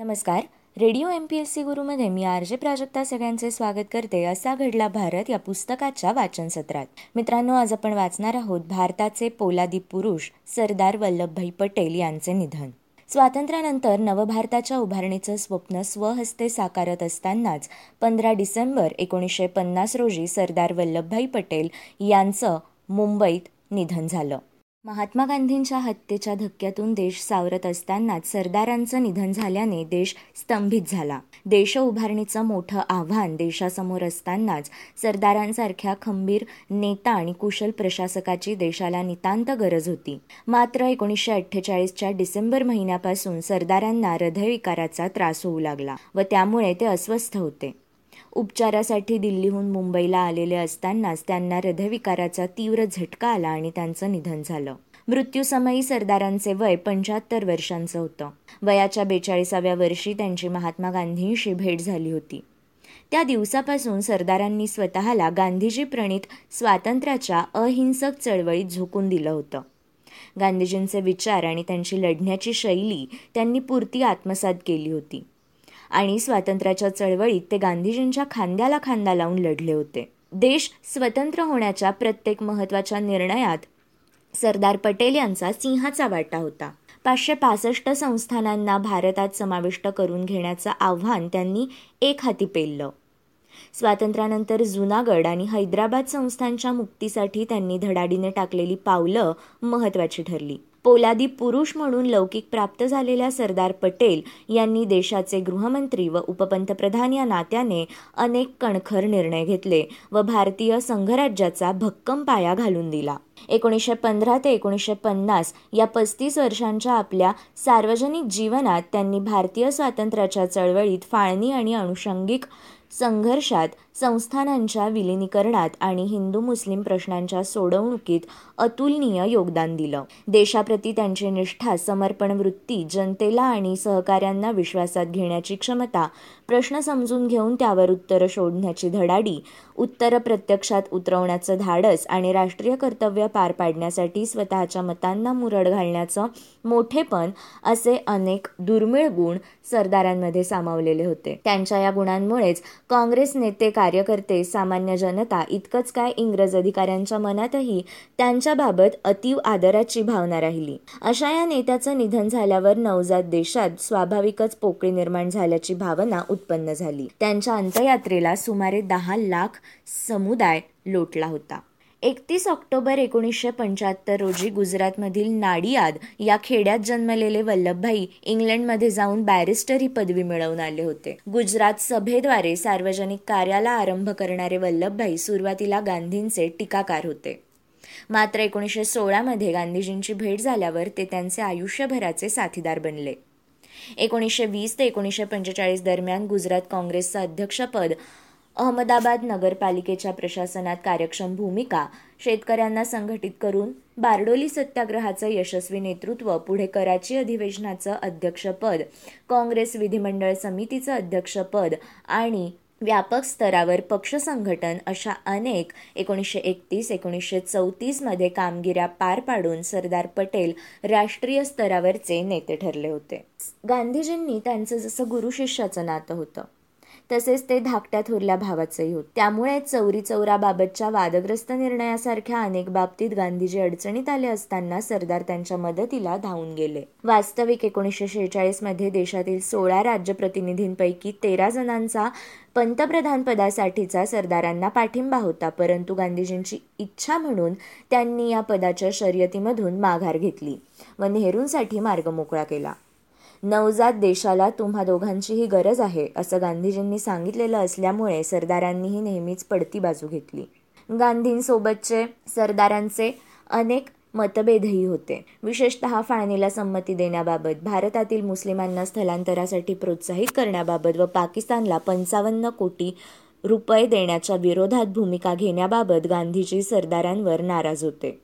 नमस्कार. Radio M P S C गुरुमध्ये मी R J Prajakta सगळ्यांचे स्वागत करते. असा घडला भारत या पुस्तकाच्या वाचन सत्रात. मित्रांनो आज आपण वाचणार आहोत भारताचे पोलादी पुरुष सरदार वल्लभभाई पटेल यांचे निधन. स्वातंत्र्यानंतर नवभारताच्या उभारणीचं स्वप्न स्वहस्ते साकारत असतानाच पंधरा डिसेंबर एकोणीसशे पन्नास रोजी सरदार वल्लभभाई पटेल यांचं मुंबईत निधन झालं. महात्मा गांधींच्या हत्येच्या धक्क्यातून देश सावरत असतानाच सरदारांचं निधन झाल्याने देश स्तंभित झाला. देश उभारणीचं मोठं आव्हान देशासमोर असतानाच सरदारांसारख्या खंबीर नेता आणि कुशल प्रशासकाची देशाला नितांत गरज होती. मात्र एकोणीसशे अठ्ठेचाळीसच्या डिसेंबर महिन्यापासून सरदारांना हृदयविकाराचा त्रास होऊ लागला व त्यामुळे ते अस्वस्थ होते. उपचारासाठी दिल्लीहून मुंबईला आलेले असतानाच त्यांना हृदयविकाराचा तीव्र झटका आला आणि त्यांचं निधन झालं. मृत्यूसमयी सरदारांचे वय पंच्याहत्तर वर्षांचं होतं. वयाच्या बेचाळीसाव्या वर्षी त्यांची महात्मा गांधींशी भेट झाली होती. त्या दिवसापासून सरदारांनी स्वतःला गांधीजी प्रणित स्वातंत्र्याच्या अहिंसक चळवळीत झोकून दिलं होतं. गांधीजींचे विचार आणि त्यांची लढण्याची शैली त्यांनी पुरती आत्मसात केली होती. आणि स्वातंत्र्याच्या चळवळीत ते गांधीजींच्या खांद्याला खांदा लावून लढले होते. देश स्वतंत्र होण्याच्या प्रत्येक महत्त्वाच्या निर्णयात सरदार पटेल यांचा सिंहाचा वाटा होता. पाचशे पासष्ट संस्थानांना भारतात समाविष्ट करून घेण्याचं आव्हान त्यांनी एक हाती पेललं. स्वातंत्र्यानंतर जुनागड आणि हैदराबाद संस्थांच्या मुक्तीसाठी त्यांनी धडाडीने टाकलेली पावलं महत्वाची ठरली. पोलादी पुरुष म्हणून लौकिक प्राप्त झालेल्या सरदार पटेल यांनी देशाचे गृहमंत्री व उपपंतप्रधान या नात्याने अनेक कणखर निर्णय घेतले व भारतीय संघराज्याचा भक्कम पाया घालून दिला. एकोणीसशे पंधरा ते एकोणीसशे पन्नास या पस्तीस वर्षांच्या आपल्या सार्वजनिक जीवनात त्यांनी भारतीय स्वातंत्र्याच्या चळवळीत फाळणी आणि अनुषंगिक संघर्षात संस्थानांच्या विलिनीकरणात आणि हिंदू मुस्लिम प्रश्नांच्या सोडवणुकीत अतुलनीय योगदान दिलं. देशाप्रती त्यांची निष्ठा समर्पण वृत्ती जनतेला आणि सहकाऱ्यांना विश्वासात घेण्याची क्षमता प्रश्न समजून घेऊन त्यावर उत्तरं शोधण्याची धडाडी उत्तर प्रत्यक्षात उतरवण्याचं धाडस आणि राष्ट्रीय कर्तव्य पार पाडण्यासाठी स्वतःच्या मतांना मुरड घालण्याचं मोठेपण असे अनेक दुर्मिळ गुण सरदारांमध्ये सामावलेले होते. त्यांच्या या गुणांमुळेच काँग्रेस नेते कार्यकर्ते सामान्य जनता इतकंच काय इंग्रज अधिकाऱ्यांच्या मनातही त्यांच्याबाबत अतीव आदराची भावना राहिली. अशा या नेत्याचं निधन झाल्यावर नवजात देशात स्वाभाविकच पोकळी निर्माण झाल्याची भावना उत्पन्न झाली. त्यांच्या अंत्ययात्रेला सुमारे दहा लाख समुदाय लोटला होता. एकतीस ऑक्टोबर एकोणीसशे पंच्याहत्तर रोजी गुजरातमधील नाडियाद या खेड्यात जन्मलेले वल्लभभाई इंग्लंडमध्ये जाऊन बॅरिस्टर ही पदवी मिळवून आले होते. गुजरात सभेद्वारे सार्वजनिक कार्याला आरंभ करणारे वल्लभभाई सुरुवातीला गांधींचे टीकाकार होते. मात्र एकोणीसशे सोळामध्ये गांधीजींची भेट झाल्यावर ते त्यांचे आयुष्यभराचे साथीदार बनले. एकोणीसशे वीस ते एकोणीसशे पंचेचाळीस दरम्यान गुजरात काँग्रेसचं अध्यक्षपद अहमदाबाद नगरपालिकेच्या प्रशासनात कार्यक्षम भूमिका शेतकऱ्यांना संघटित करून बारडोली सत्याग्रहाचं यशस्वी नेतृत्व पुढे कराची अधिवेशनाचं अध्यक्षपद काँग्रेस विधिमंडळ समितीचं अध्यक्षपद आणि व्यापक स्तरावर पक्ष संघटन अशा अनेक एकोणीसशे एकतीस एकोणीसशे चौतीसमध्ये कामगिऱ्या पार पाडून सरदार पटेल राष्ट्रीय स्तरावरचे नेते ठरले होते. गांधीजींनी त्यांचं जसं गुरु शिष्याचं नातं होतं. तसेच ते धाकट्या थोरल्या भावाचंही होत. त्यामुळे चौरी चौराबाबतच्या वादग्रस्त निर्णयासारख्या अनेक बाबतीत गांधीजी अडचणीत आले असताना सरदार त्यांच्या मदतीला धावून गेले. वास्तविक एकोणीसशे शेहेचाळीसमध्ये देशातील सोळा राज्य प्रतिनिधींपैकी तेरा जणांचा पंतप्रधान पदासाठीचा सरदारांना पाठिंबा होता. परंतु गांधीजींची इच्छा म्हणून त्यांनी या पदाच्या शर्यतीमधून माघार घेतली व नेहरूंसाठी मार्ग मोकळा केला. नवजात देशाला तुम्हा दोघांचीही गरज आहे असं गांधीजींनी सांगितलेलं असल्यामुळे सरदारांनीही नेहमीच पडती बाजू घेतली. गांधींसोबतचे सरदारांचे अनेक मतभेदही होते. विशेषतः फाळणीला संमती देण्याबाबत भारतातील मुस्लिमांना स्थलांतरासाठी प्रोत्साहित करण्याबाबत व पाकिस्तानला पंचावन्न कोटी रुपये देण्याच्या विरोधात भूमिका घेण्याबाबत गांधीजी सरदारांवर नाराज होते.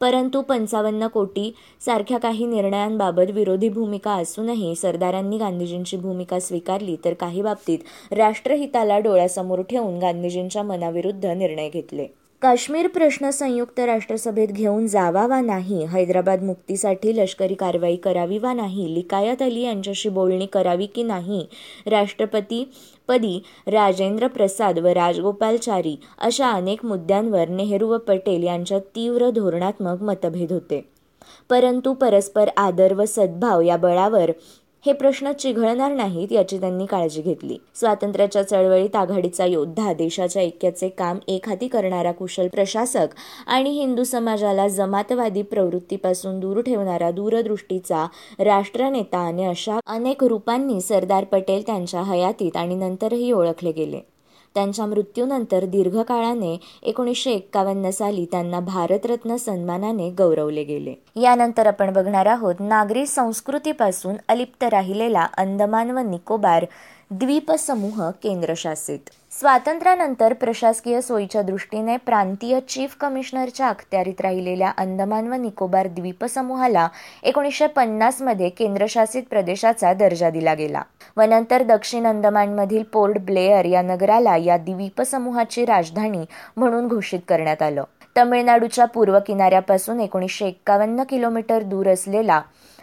परंतु पंचावन्न कोटी सारख्या काही निर्णयांबाबत विरोधी भूमिका असूनही सरदारांनी गांधीजींची भूमिका स्वीकारली तर काही बाबतीत राष्ट्रहिताला डोळ्यासमोर ठेवून गांधीजींच्या मनाविरुद्ध निर्णय घेतले. काश्मीर प्रश्न संयुक्त राष्ट्रसभेत घेऊन जावा वा नाही हैदराबाद मुक्तीसाठी लष्करी कारवाई करावी वा नाही लिकायत अली यांच्याशी बोलणी करावी की नाही राष्ट्रपती पदी राजेंद्र प्रसाद व राजगोपालचारी अशा अनेक मुद्द्यांवर नेहरू व पटेल यांच्यात तीव्र धोरणात्मक मतभेद होते. परंतु परस्पर आदर व सद्भाव या बळावर हे प्रश्न चिघळणार नाहीत याची त्यांनी काळजी घेतली. स्वातंत्र्याच्या चळवळीत आघाडीचा योद्धा देशाच्या ऐक्याचे काम एकहाती करणारा कुशल प्रशासक आणि हिंदू समाजाला जमातवादी प्रवृत्तीपासून दूर ठेवणारा दूरदृष्टीचा राष्ट्रनेता आणि अशा अनेक रूपांनी सरदार पटेल त्यांच्या हयातीत आणि नंतरही ओळखले गेले. त्यांच्या मृत्यूनंतर दीर्घकाळाने एकोणीसशे एक्कावन्न साली त्यांना भारतरत्न सन्मानाने गौरवले गेले. यानंतर आपण बघणार आहोत नागरी संस्कृतीपासून अलिप्त राहिलेला अंदमान व निकोबार द्वीपसमूह केंद्रशासित स्वातंत्र्यानंतर प्रशासकीय सोयीच्या दृष्टीने प्रांतीय चीफ कमिशनरच्या अखत्यारीत राहिलेल्या अंदमान व निकोबार द्वीपसमूहाला एकोणीसशे पन्नासमध्ये केंद्रशासित प्रदेशाचा दर्जा दिला गेला. व नंतर दक्षिण अंदमानमधील पोर्ट ब्लेअर या नगराला या द्वीपसमूहाची राजधानी म्हणून घोषित करण्यात आलं. तमिळनाडूच्या पूर्व किनाऱ्यापासून एकोणीसशे एक्कावन्न किलोमीटर दूर असलेला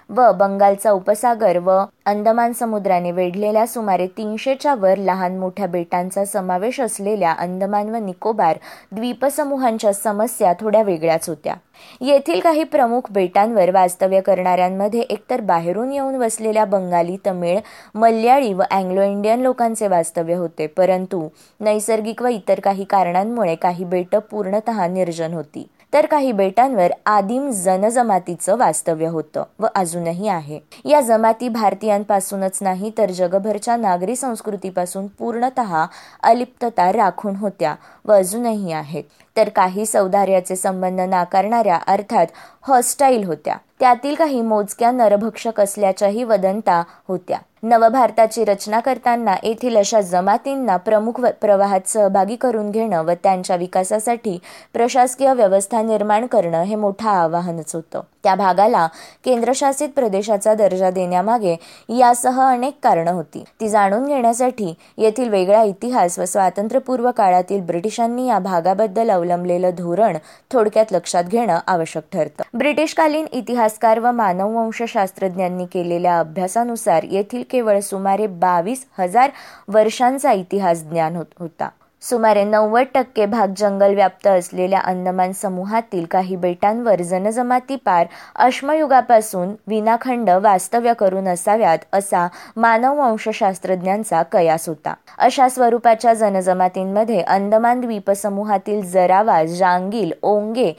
व बंगालचा उपसागर व अंदमान समुद्राने वेढलेल्या सुमारे तीनशेच्या वर लहान मोठ्या बेटांचा समावेश असलेल्या अंदमान व निकोबार द्वीपसमूहांच्या समस्या थोड्या वेगळ्याच होत्या. येथील काही प्रमुख बेटांवर वास्तव्य करणाऱ्यांमध्ये एकतर बाहेरून येऊन वसलेल्या बंगाली तमिळ मल्याळी व अँग्लो इंडियन लोकांचे वास्तव्य होते परंतु नैसर्गिक व इतर काही कारणांमुळे काही बेटं पूर्णतः निर्जन होती. तर काही बेटांवर आदिम जनजमातीचं वास्तव्य होतं व अजूनही आहे. या जमाती भारतीयांपासूनच नाही तर जगभरच्या नागरी संस्कृतीपासून पूर्णतः अलिप्तता राखून होत्या व अजूनही आहेत. तर काही सौदार्याचे संबंध नाकारणाऱ्या अर्थात हॉस्टाईल होत्या. त्यातील काही मोजक्या नरभक्षक असल्याच्याही वदंता होत्या. नवभारताची रचना करताना येथील अशा जमातींना प्रमुख प्रवाहात सहभागी करून घेणं व त्यांच्या विकासासाठी प्रशासकीय व्यवस्था निर्माण करणं हे मोठं आव्हानच होतं. त्या भागाला केंद्रशासित प्रदेशाचा दर्जा देण्यामागे यासह अनेक कारणं होती. ती जाणून घेण्यासाठी येथील वेगळा इतिहास व स्वातंत्र्यपूर्व काळातील ब्रिटिशांनी या भागाबद्दल अवलंबलेलं धोरण थोडक्यात लक्षात घेणं आवश्यक ठरतं. ब्रिटिशकालीन इतिहासकार व मानववंशशास्त्रज्ञांनी केलेल्या अभ्यासानुसार येथील केवळ सुमारे बावीस हजार वर्षांचा इतिहास ज्ञान होता सुमारे नव्वद टक्के भाग जंगल व्याप्त असलेल्या अंदमान समूहातील काही बेटांवर जनजमाती पार अश्मयुगापासून विनाखंड वास्तव्य करून असाव्यात असा मानववंशशास्त्रज्ञांचा कयास होता. अशा स्वरूपाच्या जनजमातींमध्ये अंदमान द्वीपसमूहातील जरावा जांगील ओंगे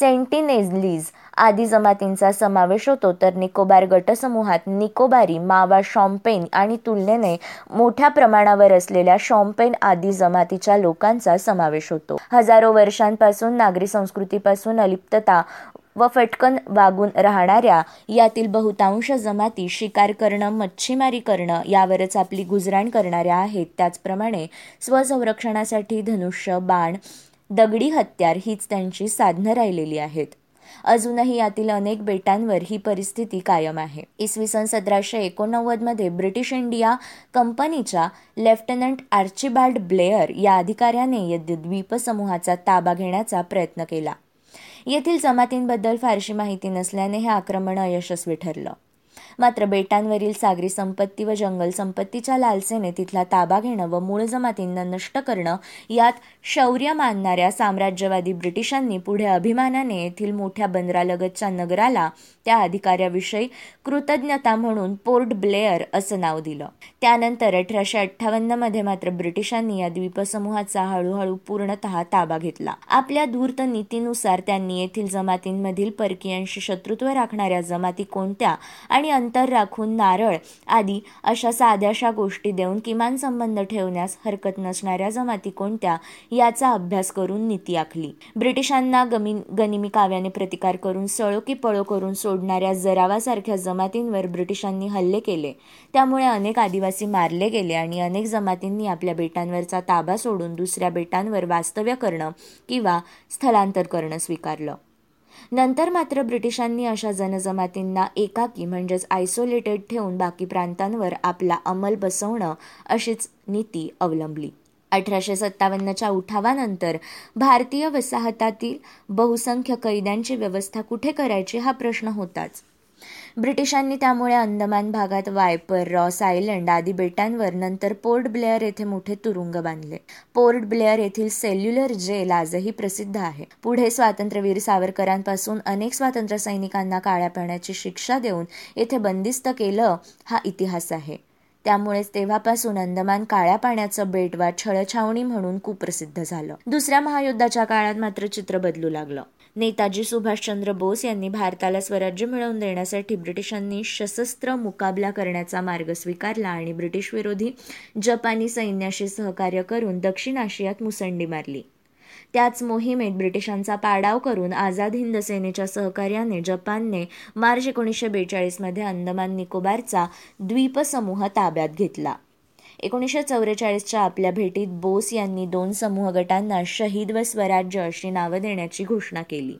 सेंटिनेझलीज आदी जमातींचा समावेश होतो. तर निकोबार गटसमूहात निकोबारी मावा शॉम्पेन आणि तुलनेने मोठ्या प्रमाणावर असलेल्या शॉम्पेन आदी जमातीच्या लोकांचा समावेश होतो. हजारो वर्षांपासून नागरी संस्कृतीपासून अलिप्तता व फटकन वागून राहणाऱ्या यातील बहुतांश जमाती शिकार करणं मच्छीमारी करणं यावरच आपली गुजराण करणाऱ्या आहेत. त्याचप्रमाणे स्वसंरक्षणासाठी धनुष्य बाण दगडी हत्यार हीच त्यांची साधनं राहिलेली आहेत. अजूनही यातील अनेक बेटांवर ही परिस्थिती कायम आहे. इसवी सन सतराशे एकोणनव्वदमध्ये ब्रिटिश इंडिया कंपनीच्या लेफ्टनंट आर्चिबाल्ड ब्लेअर या अधिकाऱ्याने द्वीपसमूहाचा ताबा घेण्याचा प्रयत्न केला. येथील जमातींबद्दल फारशी माहिती नसल्याने हे आक्रमण अयशस्वी ठरलं. मात्र बेटांवरील सागरी संपत्ती व जंगल संपत्तीच्या लालसेने तिथला ताबा घेणं व मूळ जमातींना नष्ट करणं यात शौर्य मानणाऱ्या साम्राज्यवादी ब्रिटिशांनी पुढे अभिमानाने येथील मोठ्या बंदरालगतच्या नगराला त्या अधिकाऱ्याविषयी कृतज्ञता म्हणून पोर्ट ब्लेअर असं नाव दिलं. त्यानंतर अठराशे अठ्ठावन्नमध्ये मात्र ब्रिटिशांनी या द्वीपसमूहाचा हळूहळू पूर्णतः ताबा घेतला. आपल्या धूर्त नीतीनुसार त्यांनी येथील जमातींमधील परकीयांशी शत्रुत्व राखणाऱ्या जमाती कोणत्या आणि अंतर राखून नारळ आदी अशा साध्याशा गोष्टी देऊन किमान संबंध ठेवण्यास हरकत नसणाऱ्या जमाती कोणत्या याचा अभ्यास करून नीती आखली. ब्रिटिशांना गमी गनिमी काव्याने प्रतिकार करून सळो की पळो करून सोडणाऱ्या जरावासारख्या जमातींवर ब्रिटिशांनी हल्ले केले. त्यामुळे अनेक आदिवासी मारले गेले आणि अनेक जमातींनी आपल्या बेटांवरचा ताबा सोडून दुसऱ्या बेटांवर वास्तव्य करणं किंवा स्थलांतर करणं स्वीकारलं. नंतर मात्र ब्रिटिशांनी अशा जनजमातींना एकाकी म्हणजेच आयसोलेटेड ठेवून बाकी प्रांतांवर आपला अंमल बसवणं अशीच नीती अवलंबली. अठराशे सत्तावन्नच्या उठावानंतर भारतीय वसाहतातील बहुसंख्य कैद्यांची व्यवस्था कुठे करायची हा प्रश्न होताच. ब्रिटिशांनी त्यामुळे अंदमान भागात वायपर रॉस आयलंड आदी बेटांवर नंतर पोर्ट ब्लेअर येथे मोठे तुरुंग बांधले. पोर्ट ब्लेअर येथील सेल्युलर जेल आजही प्रसिद्ध आहे. पुढे स्वातंत्र्यवीर सावरकरांपासून अनेक स्वातंत्र्य सैनिकांना काळ्या पाण्याची शिक्षा देऊन येथे बंदिस्त केलं हा इतिहास आहे. त्यामुळेच तेव्हापासून अंदमान काळ्या पाण्याचं बेट वा छळछावणी म्हणून कुप्रसिद्ध झालं. दुसऱ्या महायुद्धाच्या काळात मात्र चित्र बदलू लागलं. नेताजी सुभाषचंद्र बोस यांनी भारताला स्वराज्य मिळवून देण्यासाठी ब्रिटिशांनी सशस्त्र मुकाबला करण्याचा मार्ग स्वीकारला आणि ब्रिटिश विरोधी जपानी सैन्याशी सहकार्य करून दक्षिण आशियात मुसंडी मारली. त्याच मोहिमेत ब्रिटिशांचा पाडाव करून आझाद हिंद सेनेच्या सहकार्याने जपानने मार्च एकोणीसशे बेचाळीसमध्ये अंदमान निकोबारचा द्वीपसमूह ताब्यात घेतला. एकोणीसशे चौवेचाळीसच्या आपल्या भेटीत बोस यांनी दोन समूह गटांना शहीद व स्वराज्य अशी नावं देण्याची घोषणा केली.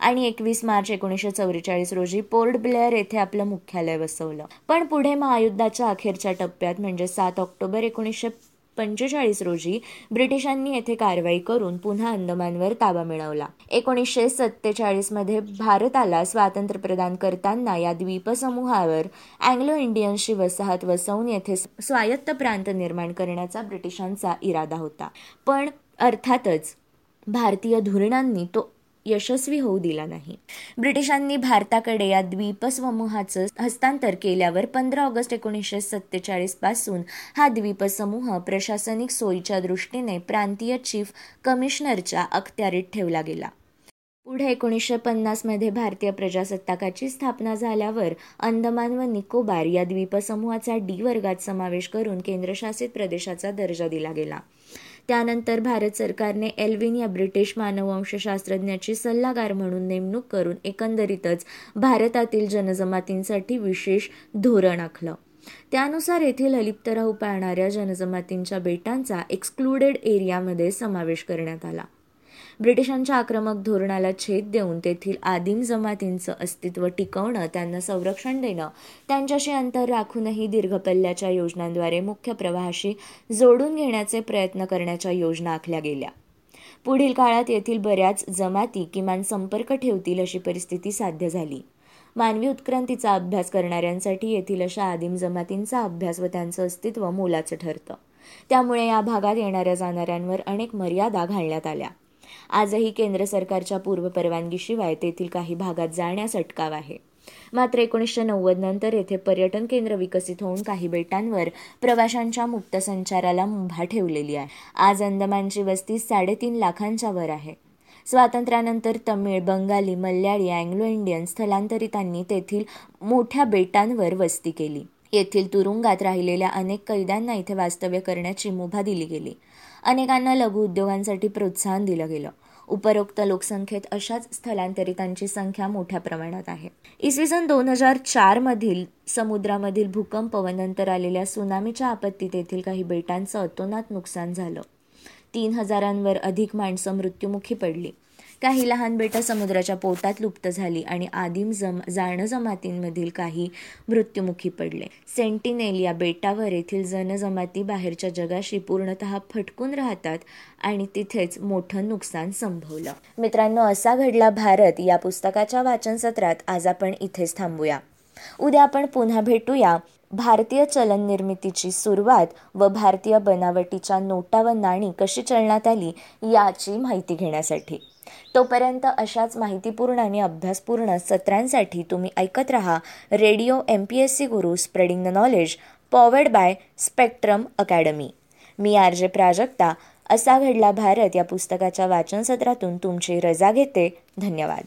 आणि एकवीस मार्च एकोणीसशे चौवेचाळीस रोजी पोर्ट ब्लेअर येथे आपलं मुख्यालय बसवलं. पण पुढे महायुद्धाच्या अखेरच्या टप्प्यात म्हणजे सात ऑक्टोबर एकोणीसशे पंचेचाळीस रोजी ब्रिटिशांनी येथे कारवाई करून पुन्हा अंदमानवर ताबा मिळवला. एकोणीसशे सत्तेचाळीसमध्ये भारताला स्वातंत्र्य प्रदान करताना या द्वीपसमूहावर अँग्लो इंडियन्सची वसाहत वसवून येथे स्वायत्त प्रांत निर्माण करण्याचा ब्रिटिशांचा इरादा होता. पण अर्थातच भारतीय धोरणांनी तो यशस्वी होऊ दिला नाही. ब्रिटिशांनी भारताकडे या द्वीपसमूहाचं हस्तांतर केल्यावर पंधरा ऑगस्ट एकोणीसशे सत्तेचाळीसपासून हा द्वीपसमूह प्रशासनिक सोयीच्या दृष्टीने प्रांतीय चीफ कमिशनरच्या अखत्यारीत ठेवला गेला. पुढे एकोणीसशे पन्नासमध्ये भारतीय प्रजासत्ताकाची स्थापना झाल्यावर अंदमान व निकोबार या द्वीपसमूहाचा डी वर्गात समावेश करून केंद्रशासित प्रदेशाचा दर्जा दिला गेला. त्यानंतर भारत सरकारने एल्विन या ब्रिटिश मानववंशशास्त्रज्ञाची सल्लागार म्हणून नेमणूक करून एकंदरीतच भारतातील जनजमातींसाठी विशेष धोरण आखलं. त्यानुसार येथील अलिप्त राहू पाळणाऱ्या जनजमातींच्या बेटांचा एक्सक्लुडेड एरियामध्ये समावेश करण्यात आला. ब्रिटिशांच्या आक्रमक धोरणाला छेद देऊन तेथील आदिम जमातींचं अस्तित्व टिकवणं त्यांना संरक्षण देणं त्यांच्याशी अंतर राखूनही दीर्घ पल्ल्याच्या योजनांद्वारे मुख्य प्रवाहाशी जोडून घेण्याचे प्रयत्न करण्याच्या योजना आखल्या गेल्या. पुढील काळात येथील बऱ्याच जमाती किमान संपर्क ठेवतील अशी परिस्थिती साध्य झाली. मानवी उत्क्रांतीचा अभ्यास करणाऱ्यांसाठी येथील अशा आदिम जमातींचा अभ्यास व त्यांचं अस्तित्व मोलाचं ठरतं. त्यामुळे या भागात येणाऱ्या जाणाऱ्यांवर अनेक मर्यादा घालण्यात आल्या. आजही केंद्र सरकारच्या पूर्व परवानगीशिवाय तेथील काही भागात जाण्यास अटकाव आहे. मात्र एकोणीसशे नव्वद नंतर येथे पर्यटन केंद्र विकसित होऊन काही बेटांवर प्रवाशांच्या मुक्त संचाराला मुभा ठेवलेली आहे. आज अंदमानची वस्ती साडेतीन लाखांच्या वर आहे. स्वातंत्र्यानंतर तमिळ बंगाली मल्याळी अँग्लो इंडियन स्थलांतरितांनी तेथील मोठ्या बेटांवर वस्ती केली. येथील तुरुंगात राहिलेल्या अनेक कैद्यांना इथे वास्तव्य करण्याची मुभा दिली गेली. अनेकांना लघुउद्योगांसाठी प्रोत्साहन दिलं गेलं. उपरोक्त लोकसंख्येत अशाच स्थलांतरितांची संख्या मोठ्या प्रमाणात आहे. इसवी सन दोन हजार चार मधील समुद्रामधील भूकंप व नंतर आलेल्या सुनामीच्या आपत्तीत येथील काही बेटांचं अतोनात नुकसान झालं. तीन हजारांवर अधिक माणसं मृत्युमुखी पडली. काही लहान बेटं समुद्राच्या पोटात लुप्त झाली आणि आदिम जम जाण जमातींमधील काही मृत्युमुखी पडले. सेंटिनेल या बेटावर येथील जनजमाती बाहेरच्या जगाशी पूर्णतः फटकून राहतात आणि तिथेच मोठं नुकसान संभवलं. मित्रांनो असा घडला भारत या पुस्तकाच्या वाचन सत्रात. आज आपण इथेच थांबूया. उद्या आपण पुन्हा भेटूया. भारतीय चलन निर्मितीची सुरुवात व भारतीय बनावटीच्या नोटा व नाणी कशी चलनात आली याची माहिती घेण्यासाठी. तोपर्यंत अशाच माहितीपूर्ण आणि अभ्यासपूर्ण सत्रांसाठी तुम्ही ऐकत रहा radio M P S C Guru spreading the knowledge powered by Spectrum academy me R J Prajakta असा घडला भारत या पुस्तकाच्या वाचन सत्रातून तुमची रजा घेते. धन्यवाद.